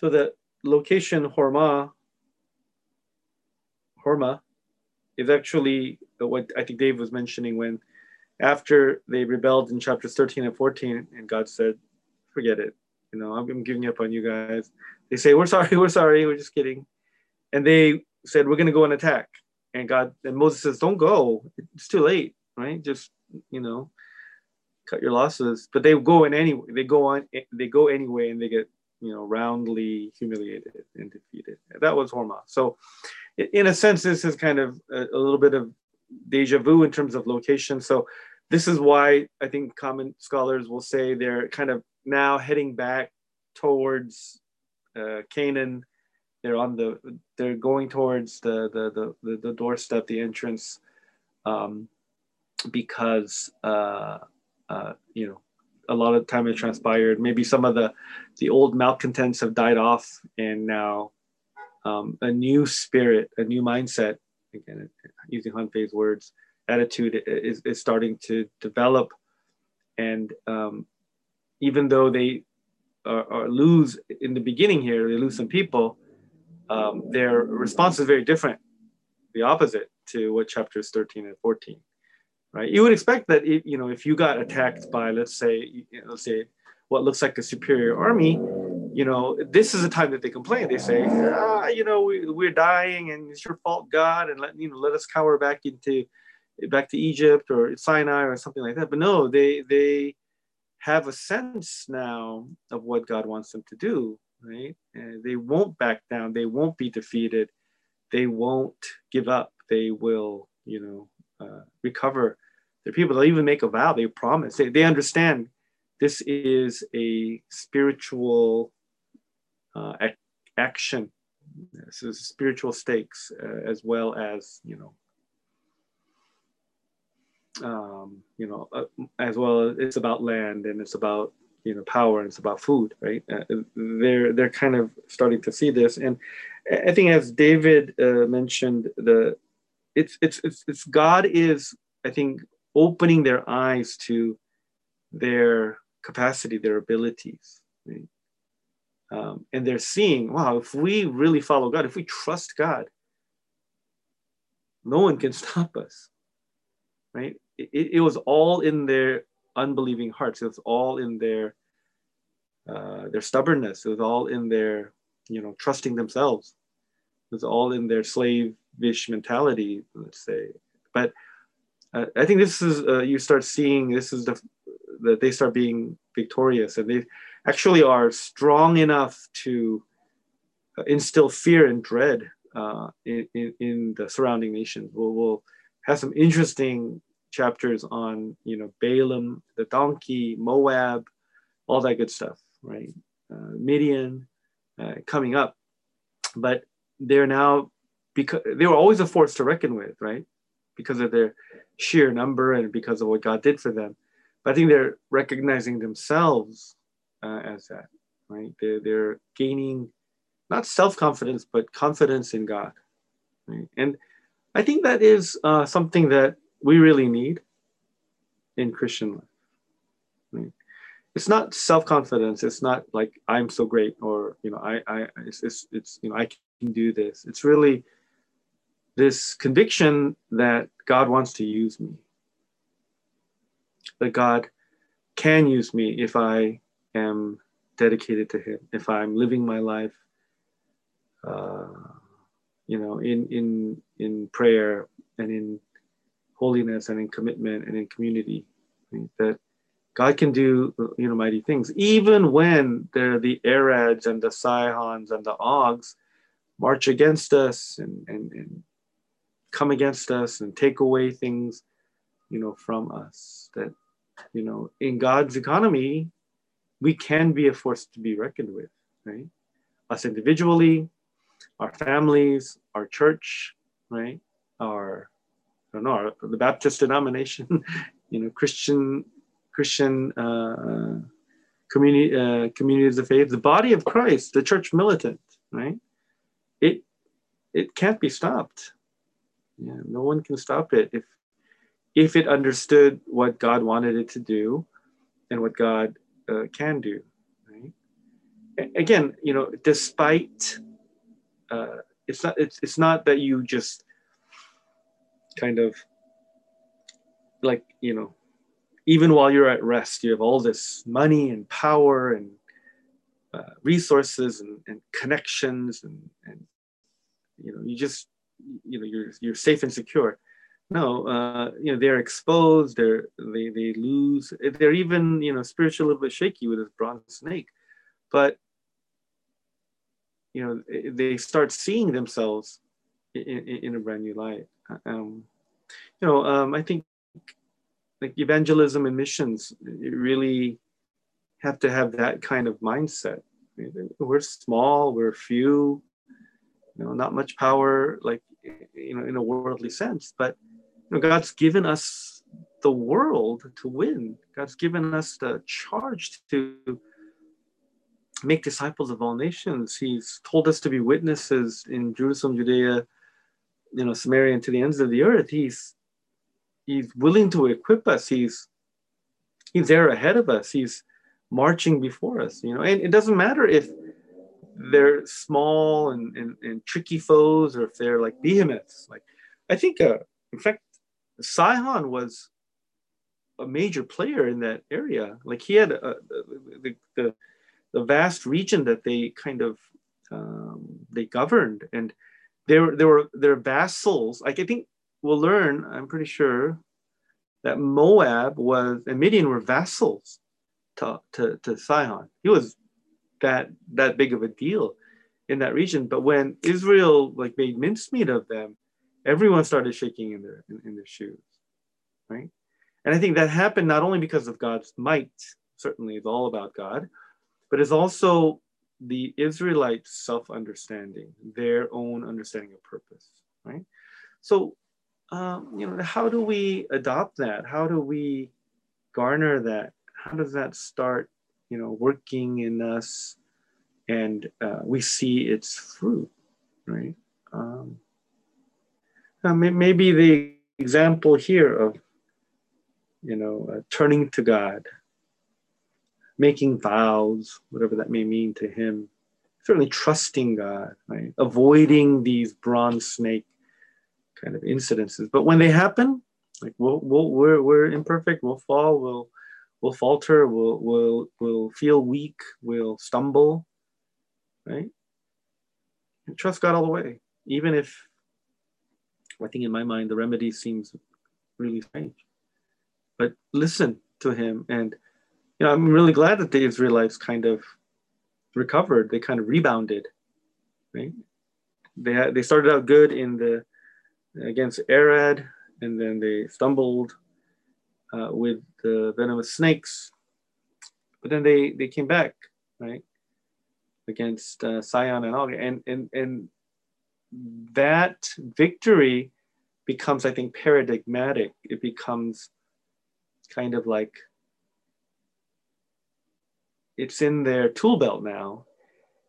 So the location Hormah, Hormah, is actually what I think Dave was mentioning when after they rebelled in chapters 13 and 14, and God said, forget it. You know, I'm, giving up on you guys. They say, we're sorry, [LAUGHS] we're sorry, we're just kidding. And they said, we're going to go and attack. And God, and Moses says, don't go. It's too late, right? Just, you know, cut your losses. But they go in anyway. They go on, they go anyway, and they get you know, roundly humiliated and defeated. That was Hormah. So, in a sense, this is kind of a, a, little bit of deja vu in terms of location. So, this is why I think common scholars will say they're kind of now heading back towards uh, Canaan. They're on the, they're going towards the the the, the doorstep, the entrance, um, because uh, uh, you know a lot of time has transpired. Maybe some of the the old malcontents have died off, and now um, a new spirit, a new mindset, again using Han Fei's words, attitude is, is starting to develop. And um, even though they are, are, lose in the beginning here, they lose some people, um, their response is very different, the opposite to what chapters 13 and 14 right? You would expect that if, you know if you got attacked by let's say let's say what looks like a superior army, you know this is the time that they complain. They say, ah, you know, we, we're dying and it's your fault, God, and let you know let us cower back into back to Egypt or Sinai or something like that. But no, they they have a sense now of what God wants them to do, right? And they won't back down. They won't be defeated. They won't give up. They will, you know, uh, recover their people. They'll even make a vow. They promise. They, they understand this is a spiritual uh, ac- action. This is spiritual stakes uh, as well as you know. Um, you know, uh, as well as it's about land and it's about you know power and it's about food, right? Uh, they're they're kind of starting to see this, and I think as David uh, mentioned, the it's it's it's, it's God is I think opening their eyes to their capacity, their abilities. Right? Um, and they're seeing, wow, if we really follow God, if we trust God, no one can [LAUGHS] stop us. Right? It, it was all in their unbelieving hearts. It was all in their uh, their stubbornness. It was all in their, you know, trusting themselves. Was all in their slavish mentality, let's say. But uh, I think this is uh, you start seeing this is the that they start being victorious and they actually are strong enough to uh, instill fear and dread uh, in, in, in, the surrounding nations. We'll, we'll have some interesting chapters on you know Balaam, the donkey, Moab, all that good stuff, right? Uh, Midian uh, coming up, but they're now because they were always a force to reckon with, right? Because of their sheer number and because of what God did for them. But I think they're recognizing themselves uh, as that, right? They're, they're gaining not self confidence, but confidence in God. Right? And I think that is uh, something that we really need in Christian life. Right? It's not self confidence. It's not like I'm so great or you know I I it's, it's it's you know I can do this. It's really this conviction that God wants to use me, that God can use me if I am dedicated to Him, if I'm living my life, uh, you know, in in in prayer and in holiness and in commitment and in community, right? that God can do you know mighty things, even when there are the Arads and the Sihons and the Ogs march against us and, and, and come against us and take away things, you know, from us. That, you know, in God's economy, we can be a force to be reckoned with, right? Us individually, our families, our church, right? Our, I don't know, our, the Baptist denomination, [LAUGHS] you know, Christian Christian uh, community uh, communities of faith, the body of Christ, the church militant, right? It can't be stopped. Yeah, no one can stop it if if it understood what God wanted it to do and what God uh, can do. Right? Again, you know, despite uh, it's not it's, it's not that you just kind of like you know even while you're at rest you have all this money and power and uh, resources and, and connections and, and you know you just you know you're you're safe and secure. No uh, you know they're exposed they're they, they lose they're even you know spiritually a little bit shaky with this bronze snake. But you know they start seeing themselves in, in, in a brand new light. Um, you know um, i think like evangelism and missions really have to have that kind of mindset. We're small we're few you know not much power like you know in a worldly sense but you know, god's given us the world to win. God's given us the charge to make disciples of all nations. He's told us to be witnesses in jerusalem judea you know samaria and to the ends of the earth. He's he's willing to equip us. He's he's there ahead of us. He's marching before us you know. And it doesn't matter if they're small and, and, and tricky foes or if they're like behemoths. Like i think uh, in fact sihon was a major player in that area. Like he had a, the, the, the vast region that they kind of um, they governed. And they were they were their vassals. Like i think we'll learn i'm pretty sure that moab was and midian were vassals to, to, to sihon. He was that that big of a deal in that region. But when Israel like made mincemeat of them, everyone started shaking in their in, in their shoes, right? And I think that happened not only because of God's might, certainly it's all about God, but it's also the Israelites' self-understanding, their own understanding of purpose, right? So, um, you know, how do we adopt that? How do we garner that? How does that start you know, working in us, and uh, we see its fruit, right? Um, maybe the example here of, you know, uh, turning to God, making vows, whatever that may mean to Him, certainly trusting God, right? Avoiding these bronze snake kind of incidences. But when they happen, like we'll, we'll, we're, we're imperfect, we'll fall, we'll we'll falter, we'll, we'll, we'll feel weak, we'll stumble, right? And trust God all the way, even if I think in my mind the remedy seems really strange. But listen to him, and you know I'm really glad that the Israelites kind of recovered. They kind of rebounded, right? They had, they started out good in the against Arad, and then they stumbled uh, with the venomous snakes, but then they they came back right against uh, Sihon and Og, and and and that victory becomes, I think, paradigmatic. It becomes kind of like it's in their tool belt now,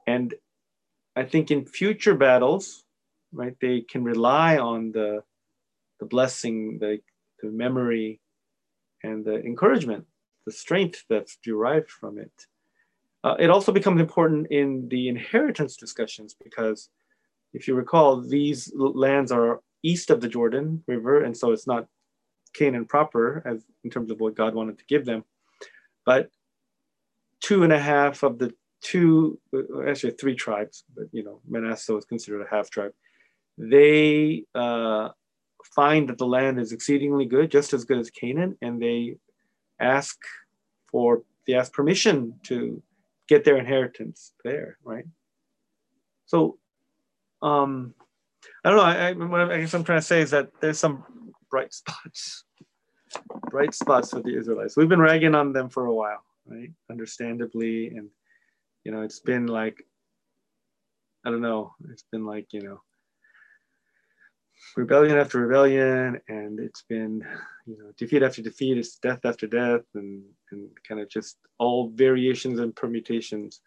and I think in future battles, right, they can rely on the the blessing, the the memory and the encouragement, the strength that's derived from it. Uh, it also becomes important in the inheritance discussions because if you recall, these lands are east of the Jordan River, and so it's not Canaan proper as in terms of what God wanted to give them. But two and a half of the two, actually three tribes, but you know, Manasseh was considered a half tribe. They uh, find that the land is exceedingly good, just as good as Canaan, and they ask for they ask permission to get their inheritance there, right? So, um, I don't know. I, I, I guess I'm trying to say is that there's some bright spots, bright spots for the Israelites. We've been ragging on them for a while, right? Understandably, and you know, it's been like, I don't know, it's been like you know, rebellion after rebellion, and it's been, you know, defeat after defeat. It's death after death, and and kind of just all variations and permutations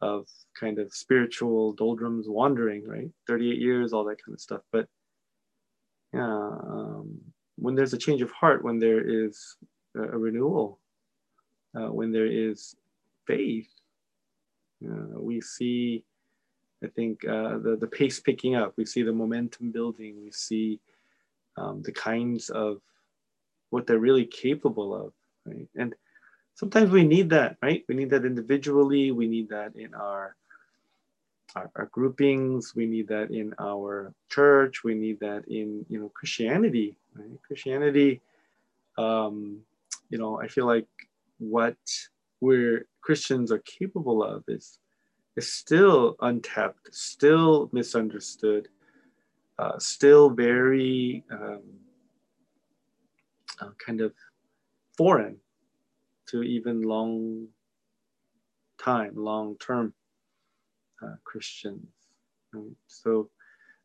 of kind of spiritual doldrums wandering, right? 38 years, all that kind of stuff. But yeah, um, when there's a change of heart, when there is a, renewal, uh, when there is faith, uh, we see, I think, uh, the, the pace picking up. We see the momentum building. We see um, the kinds of what they're really capable of, right? And sometimes we need that, right? We need that individually. We need that in our, our, our groupings. We need that in our church. We need that in you know Christianity. Right? Christianity, um, you know, I feel like what we're Christians are capable of is is still untapped, still misunderstood, uh, still very um, uh, kind of foreign to even long time, long term uh, Christians. Right? So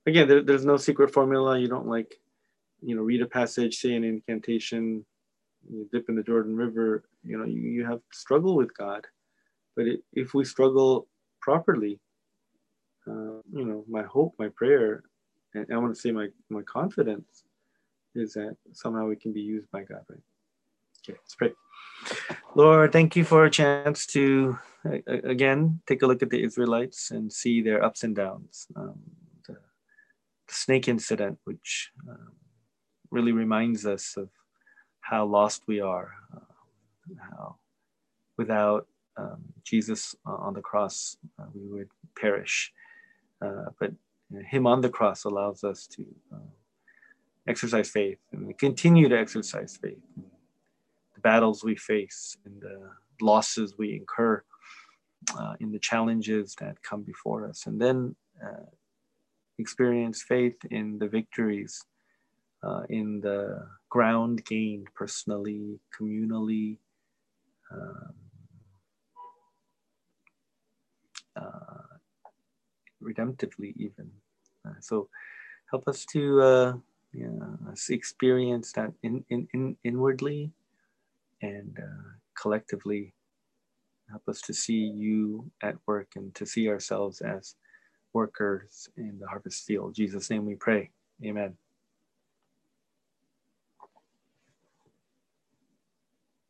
again, there, there's no secret formula. You don't like, you know, read a passage, say an incantation, you dip in the Jordan River. You know, you, you have struggle with God. But it, if we struggle properly, uh, you know, my hope, my prayer, and I want to say my my confidence is that somehow it can be used by God, right? Okay, let's pray. Lord, thank you for a chance to, again, take a look at the Israelites and see their ups and downs. Um, the, the, snake incident, which um, really reminds us of how lost we are, uh, how without um, Jesus on the cross, uh, we would perish. Uh, but Him on the cross allows us to uh, exercise faith and continue to exercise faith The battles we face and the losses we incur, uh, in the challenges that come before us, and then uh, experience faith in the victories, uh, in the ground gained personally, communally. Um, uh, redemptively, even. Uh, so, help us to uh, yeah, experience that in, in, in inwardly and uh, collectively help us to see you at work and to see ourselves as workers in the harvest field. In Jesus' name we pray. Amen.